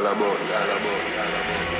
al amor, al amor, al amor.